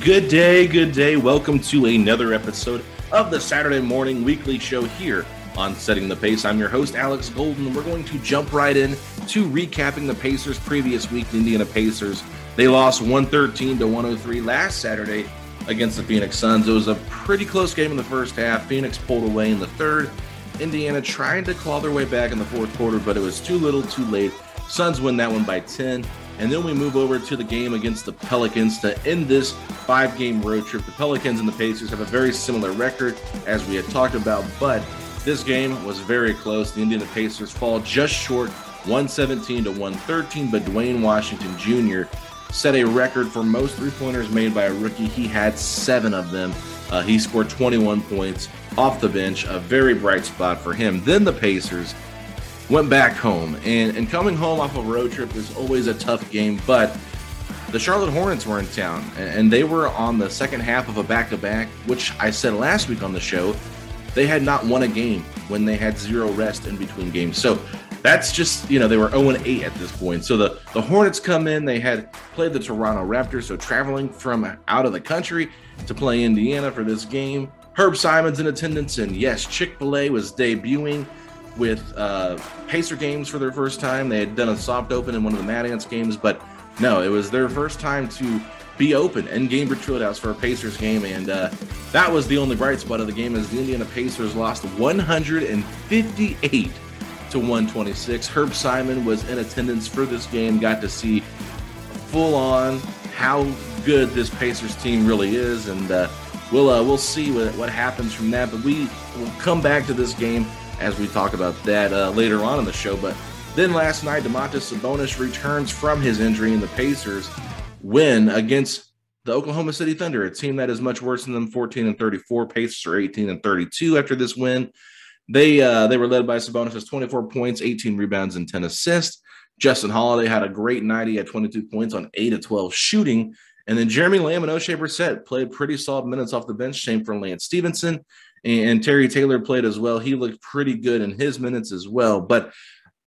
Good day, good day. Welcome to another episode of the Saturday Morning Weekly Show here on Setting the Pace. I'm your host, Alex Golden. We're going to jump right in to recapping the Pacers' previous week, the Indiana Pacers. They lost 113 to 103 last Saturday against the Phoenix Suns. It was a pretty close game in the first half. Phoenix pulled away in the third. Indiana trying to claw their way back in the fourth quarter, but it was too little, too late. Suns win that one by 10. And then we move over to the game against the Pelicans to end this five game road trip. The Pelicans and the Pacers have a very similar record, as we had talked about, but this game was very close. The Indiana Pacers fall just short 117 to 113, but Duane Washington Jr. set a record for most three pointers made by a rookie. He had seven of them. Uh, he scored 21 points off the bench, a very bright spot for him. Then the Pacers went back home. And, and coming home off a road trip is always a tough game, but the Charlotte Hornets were in town and they were on the second half of a back to back, which I said last week on the show. They had not won a game when they had zero rest in between games. So that's just, you know, they were 0 8 at this point. So the, the Hornets come in, they had played the Toronto Raptors, so traveling from out of the country to play Indiana for this game. Herb Simon's in attendance, and yes, Chick fil A was debuting with uh, Pacer games for their first time. They had done a soft open in one of the Mad Ants games, but no, it was their first time to be open in Gainbridge Fieldhouse for a Pacers game, and uh, that was the only bright spot of the game as the Indiana Pacers lost 158 to 126. Herb Simon was in attendance for this game, got to see full on how good this Pacers team really is, and uh, we'll uh, we'll see what, what happens from that. But we will come back to this game as we talk about that uh, later on in the show. But then last night, Domantas Sabonis returns from his injury, and the Pacers win against the Oklahoma City Thunder, a team that is much worse than them, 14 and 34. Pacers are 18 and 32 after this win. They uh, they were led by Sabonis 24 points, 18 rebounds, and 10 assists. Justin Holiday had a great night. He had 22 points on 8 of 12 shooting. And then Jeremy Lamb and Oshae Brissett played pretty solid minutes off the bench. Same for Lance Stephenson and Terry Taylor played as well. He looked pretty good in his minutes as well. But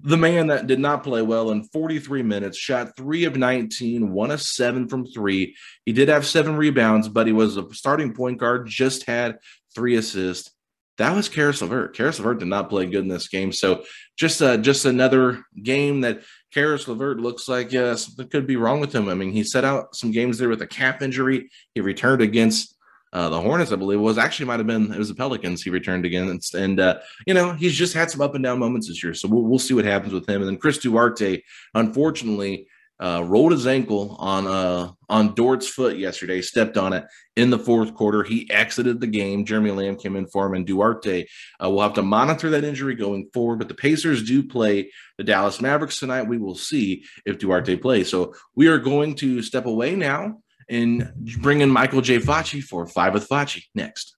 the man that did not play well in 43 minutes shot three of 19, one of seven from three. He did have seven rebounds, but he was a starting point guard, just had three assists. That was Caris LeVert. Caris LeVert did not play good in this game. So just uh, just another game that Caris LeVert looks like yes, that could be wrong with him. I mean, he set out some games there with a calf injury. He returned against uh, the Hornets, I believe, was actually might have been it was the Pelicans. He returned against, and, uh, you know he's just had some up and down moments this year. So we'll, we'll see what happens with him. And then Chris Duarte, unfortunately, uh, rolled his ankle on uh, on Dort's foot yesterday. Stepped on it in the fourth quarter. He exited the game. Jeremy Lamb came in for him, and Duarte uh, will have to monitor that injury going forward. But the Pacers do play the Dallas Mavericks tonight. We will see if Duarte plays. So we are going to step away now and bring in Michael J. Facci for Five with Facci next.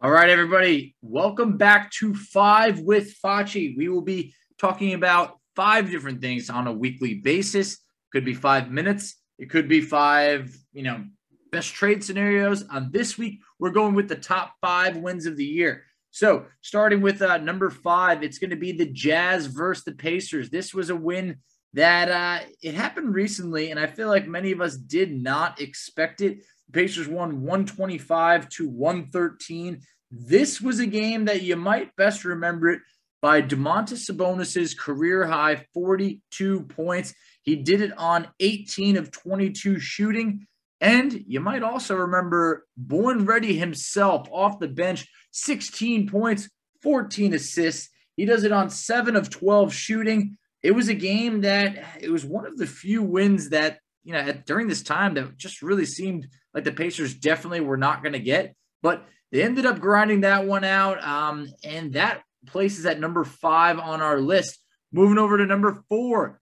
All right, everybody, welcome back to Five with Facci. We will be talking about five different things on a weekly basis. Could be five minutes. It could be five, you know, best trade scenarios. On this week, we're going with the top five wins of the year. So, starting with uh, number five, it's going to be the Jazz versus the Pacers. This was a win that uh, it happened recently, and I feel like many of us did not expect it. The Pacers won 125 to 113. This was a game that you might best remember it by Domantas Sabonis's career high 42 points. He did it on 18 of 22 shooting. And you might also remember Born Ready himself off the bench, 16 points, 14 assists. He does it on seven of 12 shooting. It was a game that it was one of the few wins that, you know, at, during this time that just really seemed like the Pacers definitely were not going to get. But they ended up grinding that one out. Um, and that places at number five on our list. Moving over to number four,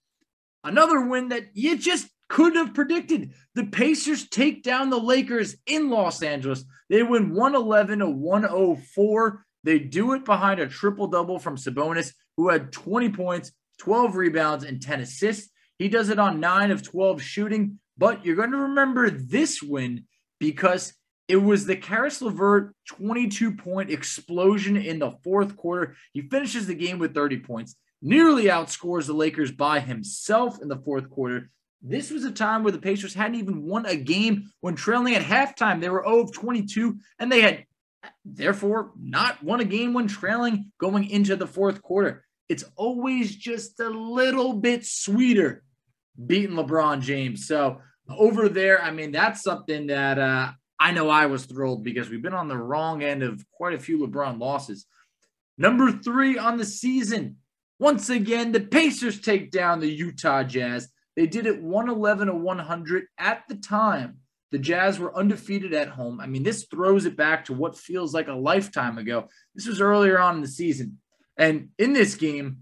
another win that you just couldn't have predicted. The Pacers take down the Lakers in Los Angeles. They win 111 to 104. They do it behind a triple double from Sabonis, who had 20 points, 12 rebounds, and 10 assists. He does it on 9 of 12 shooting. But you're going to remember this win because it was the Caris LeVert 22 point explosion in the fourth quarter. He finishes the game with 30 points, nearly outscores the Lakers by himself in the fourth quarter. This was a time where the Pacers hadn't even won a game when trailing at halftime. They were 0 of 22, and they had therefore not won a game when trailing going into the fourth quarter. It's always just a little bit sweeter beating LeBron James. So over there, I mean, that's something that uh, I know I was thrilled because we've been on the wrong end of quite a few LeBron losses. Number three on the season. Once again, the Pacers take down the Utah Jazz. They did it 111 to 100 at the time. The Jazz were undefeated at home. I mean, this throws it back to what feels like a lifetime ago. This was earlier on in the season. And in this game,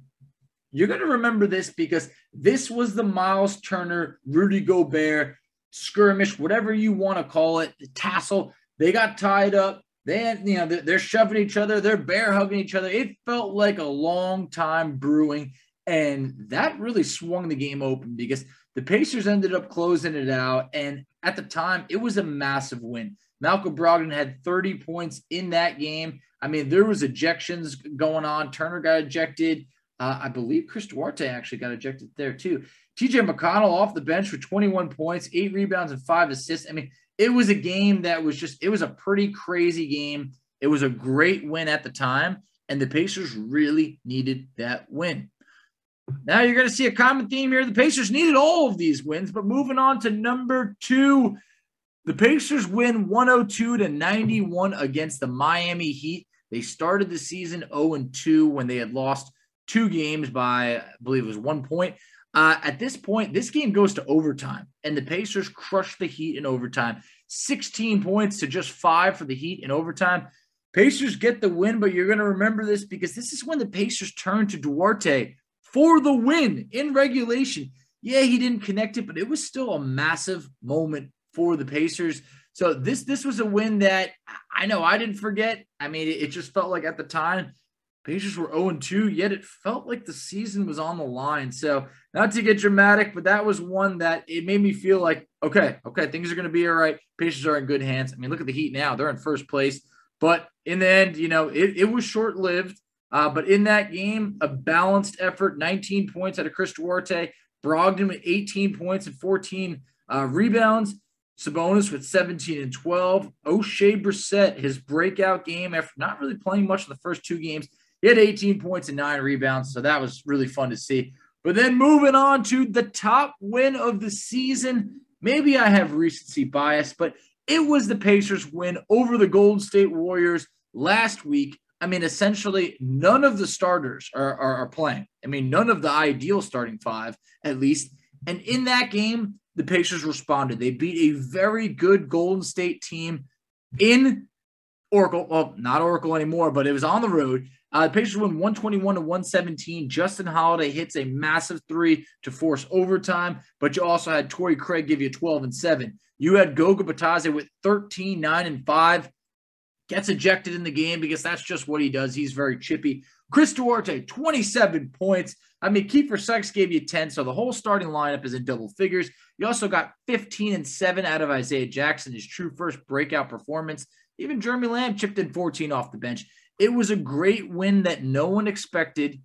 you're going to remember this because this was the Miles Turner, Rudy Gobert skirmish, whatever you want to call it, the tassel. They got tied up. They you know, they're, they're shoving each other, they're bear hugging each other. It felt like a long time brewing. And that really swung the game open because the Pacers ended up closing it out. And at the time, it was a massive win. Malcolm Brogdon had 30 points in that game. I mean, there was ejections going on. Turner got ejected. Uh, I believe Chris Duarte actually got ejected there too. TJ McConnell off the bench for 21 points, eight rebounds, and five assists. I mean, it was a game that was just, it was a pretty crazy game. It was a great win at the time, and the Pacers really needed that win. Now you're going to see a common theme here. The Pacers needed all of these wins, but moving on to number two, the Pacers win 102 to 91 against the Miami Heat. They started the season 0 2 when they had lost two games by, I believe it was one point. Uh, at this point, this game goes to overtime, and the Pacers crush the Heat in overtime. 16 points to just five for the Heat in overtime. Pacers get the win, but you're going to remember this because this is when the Pacers turn to Duarte for the win in regulation. Yeah, he didn't connect it, but it was still a massive moment for the Pacers. So this this was a win that I know I didn't forget. I mean, it, it just felt like at the time Pacers were 0-2, yet it felt like the season was on the line. So not to get dramatic, but that was one that it made me feel like, okay, okay, things are going to be all right. Pacers are in good hands. I mean, look at the Heat now; they're in first place. But in the end, you know, it, it was short lived. Uh, but in that game, a balanced effort 19 points out of Chris Duarte, Brogdon with 18 points and 14 uh, rebounds, Sabonis with 17 and 12. Oshae Brissett, his breakout game after not really playing much in the first two games, he had 18 points and nine rebounds. So that was really fun to see. But then moving on to the top win of the season. Maybe I have recency bias, but it was the Pacers win over the Golden State Warriors last week I mean, essentially, none of the starters are, are, are, playing. I mean, none of the ideal starting five, at least. And in that game, the Pacers responded. They beat a very good Golden State team in Oracle. Well, not Oracle anymore, but it was on the road. Uh, the Pacers won 121 to 117. Justin Holiday hits a massive three to force overtime, but you also had Torrey Craig give you 12 and 7. You had Goga Bitadze with 13, 9, and 5 gets ejected in the game because that's just what he does. He's very chippy. Chris Duarte, 27 points. I mean, Keifer Sykes gave you 10, so the whole starting lineup is in double figures. You also got 15 and 7 out of Isaiah Jackson, his true first breakout performance. Even Jeremy Lamb chipped in 14 off the bench. it was a great win that no one expected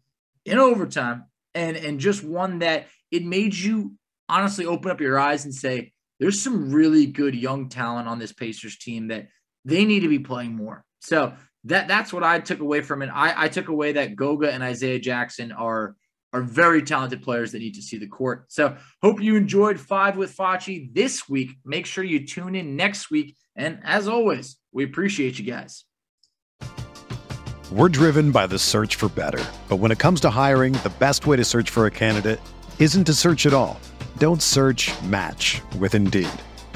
in overtime and and just one that it made you honestly open up your eyes and say there's some really good young talent on this Pacers team that they need to be playing more. So that that's what I took away from it. I, I took away that Goga and Isaiah Jackson are are very talented players that need to see the court. So hope you enjoyed five with Facci this week. Make sure you tune in next week. And as always, we appreciate you guys. We're driven by the search for better. But when it comes to hiring, the best way to search for a candidate isn't to search at all. Don't search match with Indeed.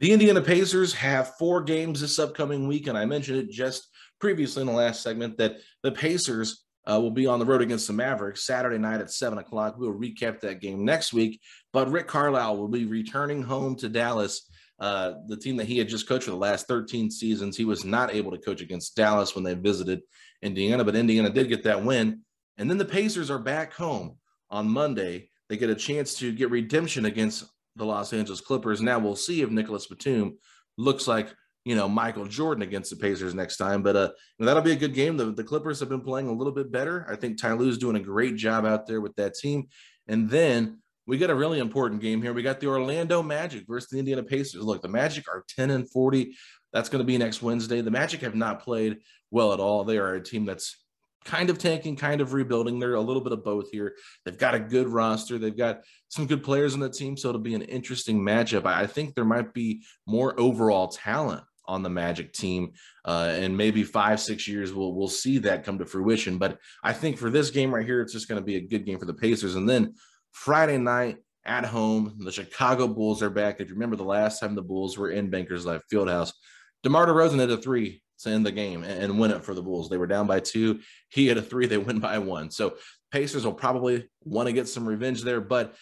The Indiana Pacers have four games this upcoming week, and I mentioned it just previously in the last segment that the Pacers uh, will be on the road against the Mavericks Saturday night at 7 o'clock. We'll recap that game next week, but Rick Carlisle will be returning home to Dallas uh, the team that he had just coached for the last 13 seasons. He was not able to coach against Dallas when they visited Indiana, but Indiana did get that win. And then the Pacers are back home on Monday. They get a chance to get redemption against the Los Angeles Clippers. Now we'll see if Nicolas Batum looks like you know Michael Jordan against the Pacers next time. But uh, that'll be a good game. The, the Clippers have been playing a little bit better. I think Ty Lue's doing a great job out there with that team. And then we got a really important game here. We got the Orlando Magic versus the Indiana Pacers. Look, the Magic are 10 and 40. That's going to be next Wednesday. The Magic have not played well at all. They are a team that's kind of tanking, kind of rebuilding. They're a little bit of both here. They've got a good roster. They've got some good players on the team, so it'll be an interesting matchup. I think there might be more overall talent on the Magic team, uh, and maybe five, six years we'll we'll see that come to fruition. But I think for this game right here, it's just going to be a good game for the Pacers. And then Friday night at home, the Chicago Bulls are back. If you remember the last time the Bulls were in Bankers Life Fieldhouse, DeMar DeRozan had a three to end the game and win it for the Bulls. They were down by two. He had a three. They win by one. So Pacers will probably want to get some revenge there. But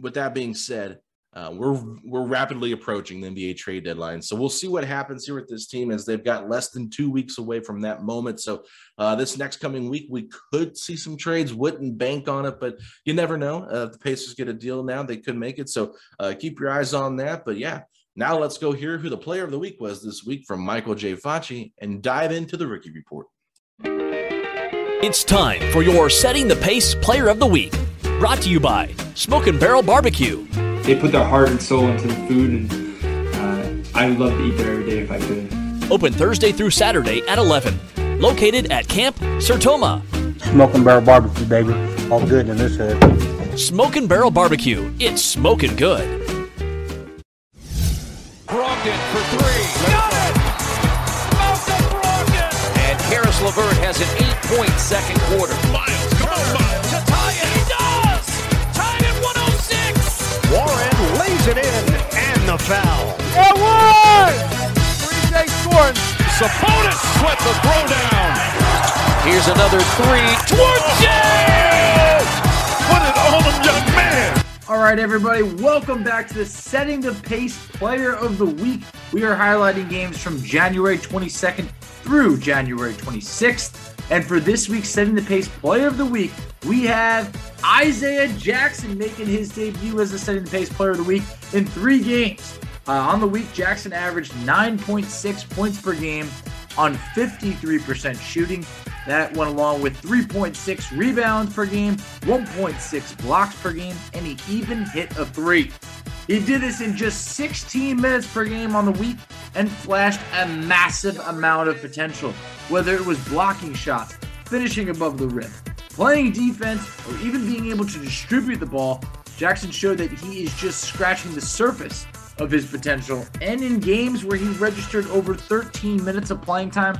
with that being said, uh, we're we're rapidly approaching the NBA trade deadline, so we'll see what happens here with this team as they've got less than two weeks away from that moment. So uh, this next coming week, we could see some trades. Wouldn't bank on it, but you never know. Uh, if the Pacers get a deal now, they could make it. So uh, keep your eyes on that. But yeah, now let's go hear who the player of the week was this week from Michael J. Facci and dive into the rookie report. It's time for your Setting the Pace Player of the Week, brought to you by Smoke and Barrel Barbecue they put their heart and soul into the food, and uh, I would love to eat there every day if I could. Open Thursday through Saturday at 11. Located at Camp Sertoma. Smoking Barrel Barbecue, baby. All good in this hood. Smoking Barrel Barbecue. It's smoking good. Brogdon for three. Got it! Malcolm Brogdon! And Caris LeVert has an eight-point second quarter. Miles, come on, Miles. To tie it, he does! Tied at 106! Warren lays it in, and the foul. And one! 3J scoring. Sabonis swept the throwdown. Here's another three towards Jay! Put it on All right, everybody, welcome back to the Setting the Pace Player of the Week. We are highlighting games from January 22nd through January 26th. And for this week's Setting the Pace Player of the Week, we have Isaiah Jackson making his debut as the Setting the Pace Player of the Week in three games. Uh, on the week, Jackson averaged 9.6 points per game on 53% shooting. That went along with 3.6 rebounds per game, 1.6 blocks per game, and he even hit a three. He did this in just 16 minutes per game on the week and flashed a massive amount of potential, whether it was blocking shots, finishing above the rim, playing defense, or even being able to distribute the ball. Jackson showed that he is just scratching the surface of his potential. And in games where he registered over 13 minutes of playing time,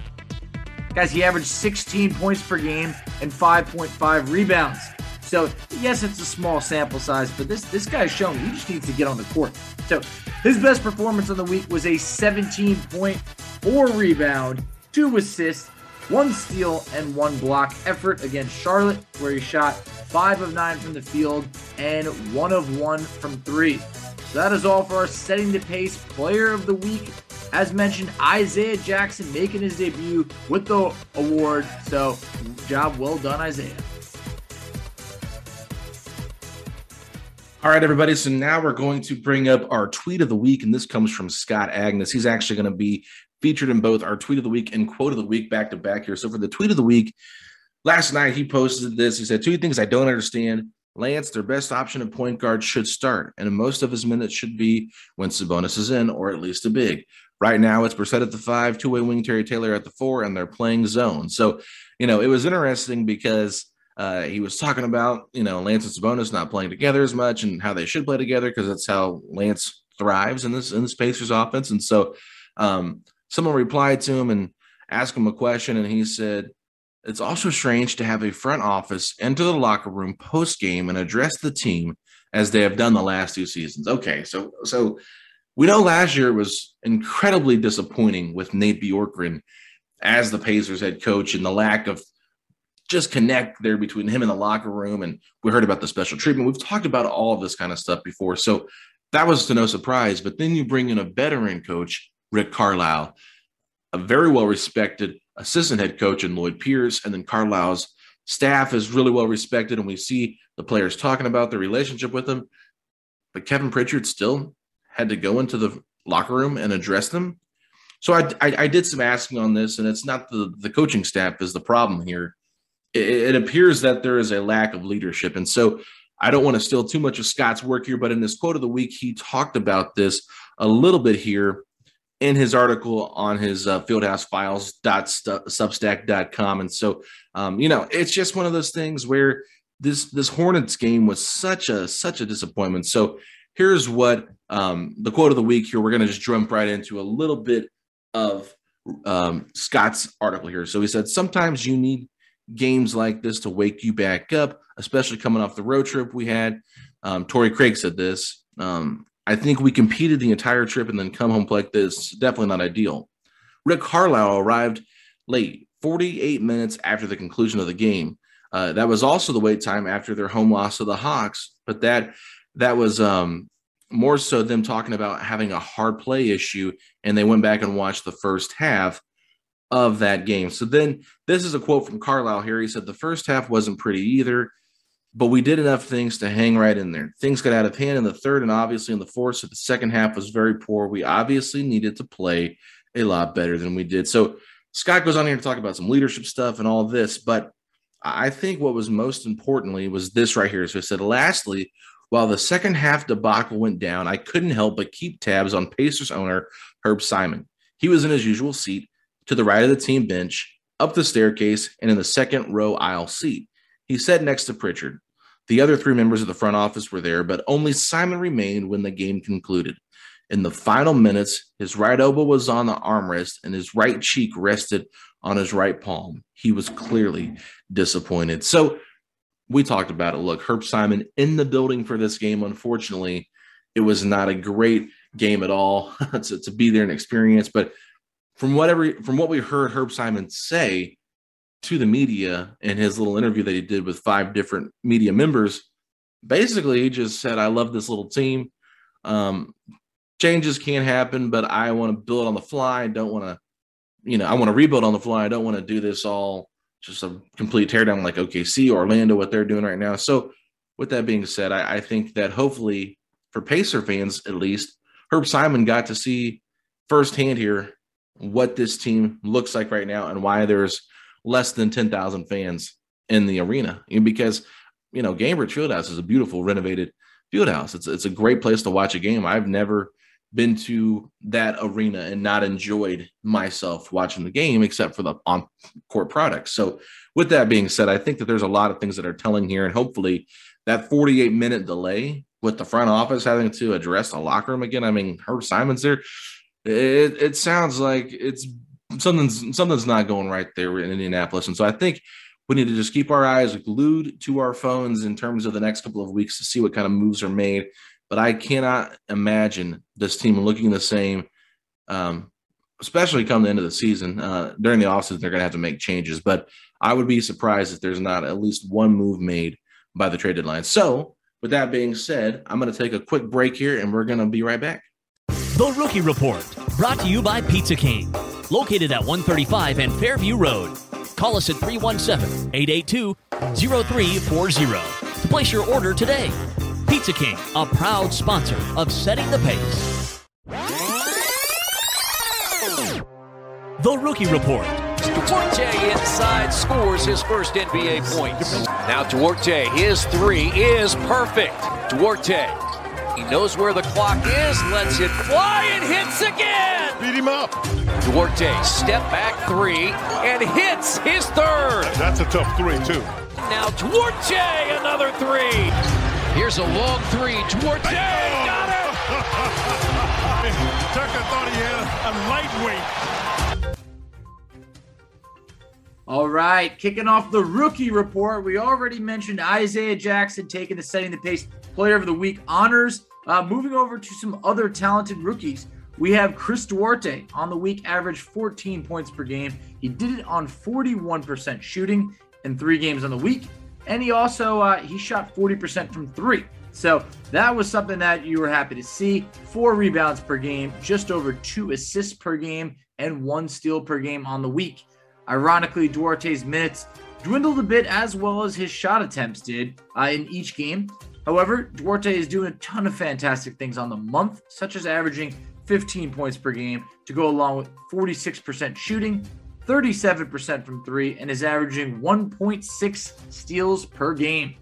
guys, he averaged 16 points per game and 5.5 rebounds. So yes, it's a small sample size, but this this guy's showing he just needs to get on the court. So his best performance on the week was a 17 point, four rebound, two assists, one steal, and one block effort against Charlotte, where he shot five of nine from the field and one of one from three. So that is all for our setting the pace player of the week. As mentioned, Isaiah Jackson making his debut with the award. So job well done, Isaiah. All right, everybody. So now we're going to bring up our tweet of the week, and this comes from Scott Agnes. He's actually going to be featured in both our tweet of the week and quote of the week back to back here. So for the tweet of the week, last night he posted this. He said, Two things I don't understand. Lance, their best option at point guard, should start, and most of his minutes should be when Sabonis is in, or at least a big. Right now, it's Brissett at the five, two way wing Terry Taylor at the four, and they're playing zone. So, you know, it was interesting because uh, he was talking about, you know, Lance and Sabonis not playing together as much and how they should play together because that's how Lance thrives in this in this Pacers offense. And so, um, someone replied to him and asked him a question, and he said, "It's also strange to have a front office enter the locker room post game and address the team as they have done the last two seasons." Okay, so so we know last year was incredibly disappointing with Nate Bjorkgren as the Pacers head coach and the lack of just connect there between him and the locker room. And we heard about the special treatment. We've talked about all of this kind of stuff before. So that was to no surprise. But then you bring in a veteran coach, Rick Carlisle, a very well respected assistant head coach in Lloyd Pierce. And then Carlisle's staff is really well respected. And we see the players talking about their relationship with him. But Kevin Pritchard still had to go into the locker room and address them. So I, I, I did some asking on this, and it's not the, the coaching staff is the problem here it, it appears that there is a lack of leadership. And so I don't want to steal too much of Scott's work here, but in this quote of the week, he talked about this a little bit here in his article on his uh, fieldhousefiles.substack.com. And so, um, you know, it's just one of those things where this this Hornets game was such a such a disappointment. So here's what um, the quote of the week here. We're going to just jump right into a little bit of um, Scott's article here. So he said, sometimes you need games like this to wake you back up, especially coming off the road trip we had. Um, Torrey Craig said this. Um, I think we competed the entire trip and then come home like this. Definitely not ideal. Rick Carlisle arrived late, 48 minutes after the conclusion of the game. Uh, that was also the wait time after their home loss to the Hawks, but that that was um, more so them talking about having a hard play issue, and they went back and watched the first half of that game. So then this is a quote from Carlisle here. He said, The first half wasn't pretty either, but we did enough things to hang right in there. Things got out of hand in the third and obviously in the fourth. So the second half was very poor. We obviously needed to play a lot better than we did. So Scott goes on here to talk about some leadership stuff and all this, but I think what was most importantly was this right here. So he said, lastly, while the second half debacle went down, I couldn't help but keep tabs on Pacers owner Herb Simon. He was in his usual seat to the right of the team bench, up the staircase, and in the second row aisle seat. He sat next to Pritchard. The other three members of the front office were there, but only Simon remained when the game concluded. In the final minutes, his right elbow was on the armrest and his right cheek rested on his right palm. He was clearly disappointed. So we talked about it. Look, Herb Simon in the building for this game. Unfortunately, it was not a great game at all to, to be there and experience, but from whatever from what we heard Herb Simon say to the media in his little interview that he did with five different media members, basically he just said, I love this little team. Um, changes can't happen, but I want to build on the fly. I don't want to, you know, I want to rebuild on the fly. I don't want to do this all just a complete teardown like OKC, Orlando, what they're doing right now. So, with that being said, I, I think that hopefully for Pacer fans at least, Herb Simon got to see firsthand here what this team looks like right now and why there's less than 10,000 fans in the arena. Because, you know, Gainbridge Fieldhouse is a beautiful renovated fieldhouse. It's, it's a great place to watch a game. I've never been to that arena and not enjoyed myself watching the game except for the on court products. So, with that being said, I think that there's a lot of things that are telling here, and hopefully, that 48 minute delay with the front office having to address the locker room again. I mean, Herb Simon's there. It, it sounds like it's something's something's not going right there in Indianapolis, and so I think we need to just keep our eyes glued to our phones in terms of the next couple of weeks to see what kind of moves are made but I cannot imagine this team looking the same, um, especially come the end of the season. Uh, during the offseason, they're going to have to make changes, but I would be surprised if there's not at least one move made by the trade deadline. So, with that being said, I'm going to take a quick break here and we're going to be right back. The Rookie Report, brought to you by Pizza King, located at 135 and Fairview Road. Call us at 317 882 0340 to place your order today. Pizza King, a proud sponsor of Setting the Pace. The Rookie Report. Duarte inside scores his first NBA points. Now Duarte, his three is perfect. Duarte, he knows where the clock is, lets it fly and hits again. Beat him up. Duarte, step back three and hits his third. That's a tough three, too. Now Duarte, another three. Here's a long three. Duarte got it! Tucker thought he had a lightweight. All right, kicking off the rookie report. We already mentioned Isaiah Jackson taking the setting the pace player of the week honors. Uh, moving over to some other talented rookies, we have Chris Duarte on the week, averaged 14 points per game. He did it on 41% shooting in three games on the week and he also uh, he shot 40% from three. So that was something that you were happy to see. Four rebounds per game, just over two assists per game, and one steal per game on the week. Ironically, Duarte's minutes dwindled a bit as well as his shot attempts did uh, in each game. However, Duarte is doing a ton of fantastic things on the month, such as averaging 15 points per game to go along with 46% shooting, 37% from three, and is averaging 1.6 steals per game.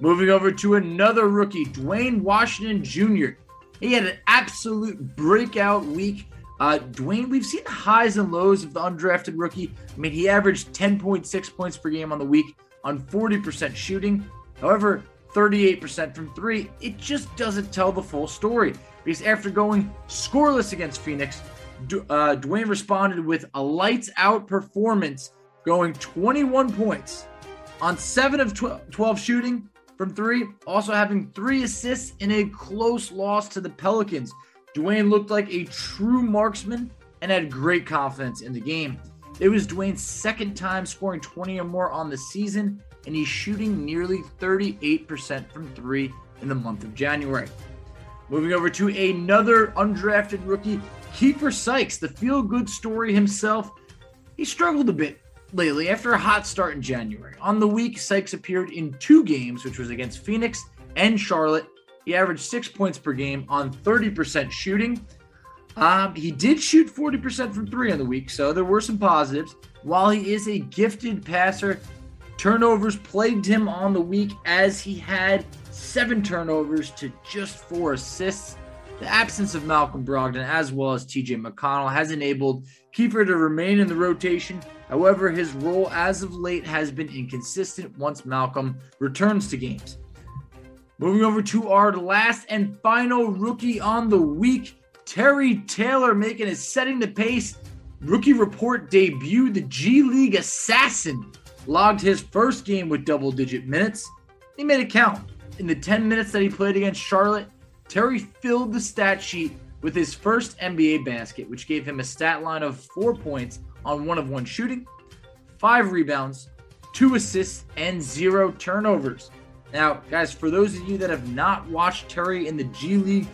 Moving over to another rookie, Duane Washington Jr. He had an absolute breakout week. Uh, Duane, we've seen the highs and lows of the undrafted rookie. I mean, he averaged 10.6 points per game on the week on 40% shooting. However, 38% from three, it just doesn't tell the full story. Because after going scoreless against Phoenix, uh, Duane responded with a lights out performance, going 21 points on seven of 12 shooting from three, also having three assists in a close loss to the Pelicans. Duane looked like a true marksman and had great confidence in the game. It was Duane's second time scoring 20 or more on the season, and he's shooting nearly 38% from three in the month of January. Moving over to another undrafted rookie, Keifer Sykes, the feel good story himself, he struggled a bit lately after a hot start in January. On the week, Sykes appeared in two games, which was against Phoenix and Charlotte. He averaged six points per game on 30% shooting. Um, he did shoot 40% from three on the week, so there were some positives. While he is a gifted passer, turnovers plagued him on the week as he had seven turnovers to just four assists. The absence of Malcolm Brogdon as well as TJ McConnell has enabled Keifer to remain in the rotation. However, his role as of late has been inconsistent once Malcolm returns to games. Moving over to our last and final rookie on the week, Terry Taylor making his setting the pace rookie report debut. The G League assassin logged his first game with double digit minutes. He made it count. In the 10 minutes that he played against Charlotte, Terry filled the stat sheet with his first NBA basket, which gave him a stat line of four points on one of one shooting, five rebounds, two assists, and zero turnovers. Now, guys, for those of you that have not watched Terry in the G League,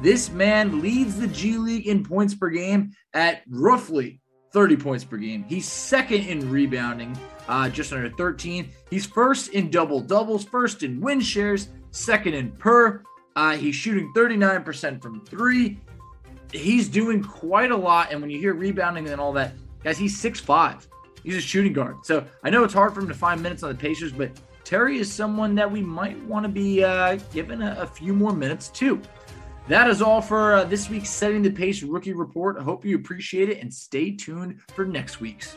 this man leads the G League in points per game at roughly 30 points per game. He's second in rebounding, uh, just under 13. He's first in double doubles, first in win shares, second in per. Uh, he's shooting 39% from three. He's doing quite a lot. And when you hear rebounding and all that, guys, he's 6'5. He's a shooting guard. So I know it's hard for him to find minutes on the Pacers, but Terry is someone that we might want to be uh, given a, a few more minutes too. That is all for uh, this week's Setting the Pace rookie report. I hope you appreciate it and stay tuned for next week's.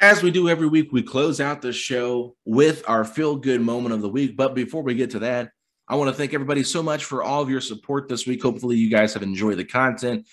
As we do every week, we close out the show with our feel good moment of the week. But before we get to that, I want to thank everybody so much for all of your support this week. Hopefully, you guys have enjoyed the content.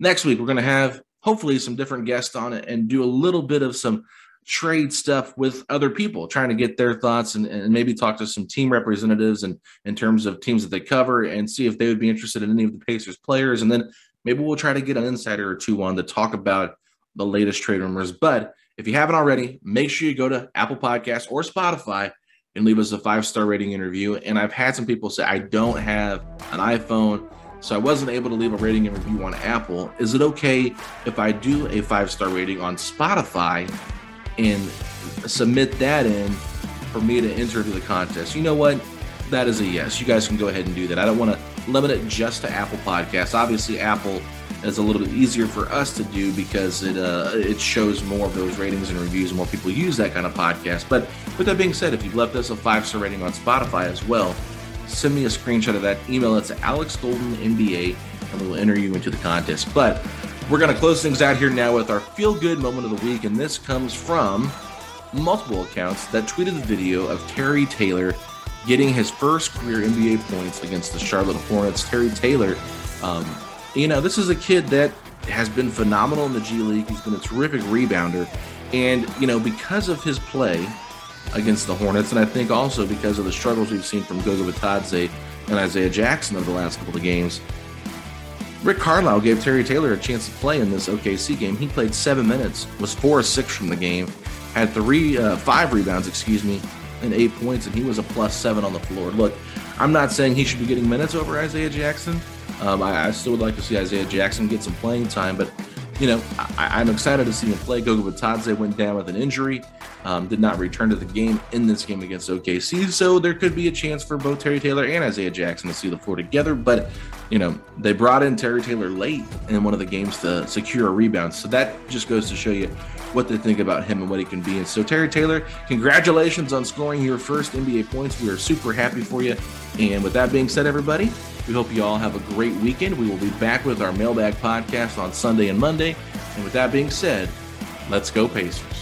Next week, we're going to have hopefully some different guests on it and do a little bit of some trade stuff with other people, trying to get their thoughts and, and maybe talk to some team representatives and in terms of teams that they cover and see if they would be interested in any of the Pacers players. And then maybe we'll try to get an insider or two on to talk about the latest trade rumors. But if you haven't already, make sure you go to Apple Podcasts or Spotify and leave us a five star rating interview. And I've had some people say, I don't have an iPhone, so I wasn't able to leave a rating and review on Apple. Is it okay if I do a five star rating on Spotify and submit that in for me to enter into the contest? You know what? That is a yes. You guys can go ahead and do that. I don't want to limit it just to Apple Podcasts. Obviously, Apple is a little bit easier for us to do because it uh, it shows more of those ratings and reviews. and More people use that kind of podcast. But with that being said, if you've left us a five star rating on Spotify as well, send me a screenshot of that. Email it to Alex Golden NBA, and we'll enter you into the contest. But we're going to close things out here now with our feel good moment of the week, and this comes from multiple accounts that tweeted the video of Terry Taylor getting his first career NBA points against the Charlotte Hornets. Terry Taylor. Um, you know, this is a kid that has been phenomenal in the G League. He's been a terrific rebounder. And, you know, because of his play against the Hornets, and I think also because of the struggles we've seen from Goga Bitadze and Isaiah Jackson over the last couple of games, Rick Carlisle gave Terry Taylor a chance to play in this OKC game. He played seven minutes, was four or six from the game, had three, uh, five rebounds, excuse me, and eight points, and he was a plus seven on the floor. Look, I'm not saying he should be getting minutes over Isaiah Jackson, um, I, I, still would like to see Isaiah Jackson get some playing time, but you know, I, am excited to see him play. Goga Bitadze went down with an injury, um, did not return to the game in this game against OKC, so there could be a chance for both Terry Taylor and Isaiah Jackson to see the floor together. But you know, they brought in Terry Taylor late in one of the games to secure a rebound, so that just goes to show you what they think about him and what he can be. And so, Terry Taylor, congratulations on scoring your first NBA points. We are super happy for you. And with that being said, everybody, we hope you all have a great weekend. We will be back with our mailbag podcast on Sunday and Monday. And with that being said, let's go Pacers.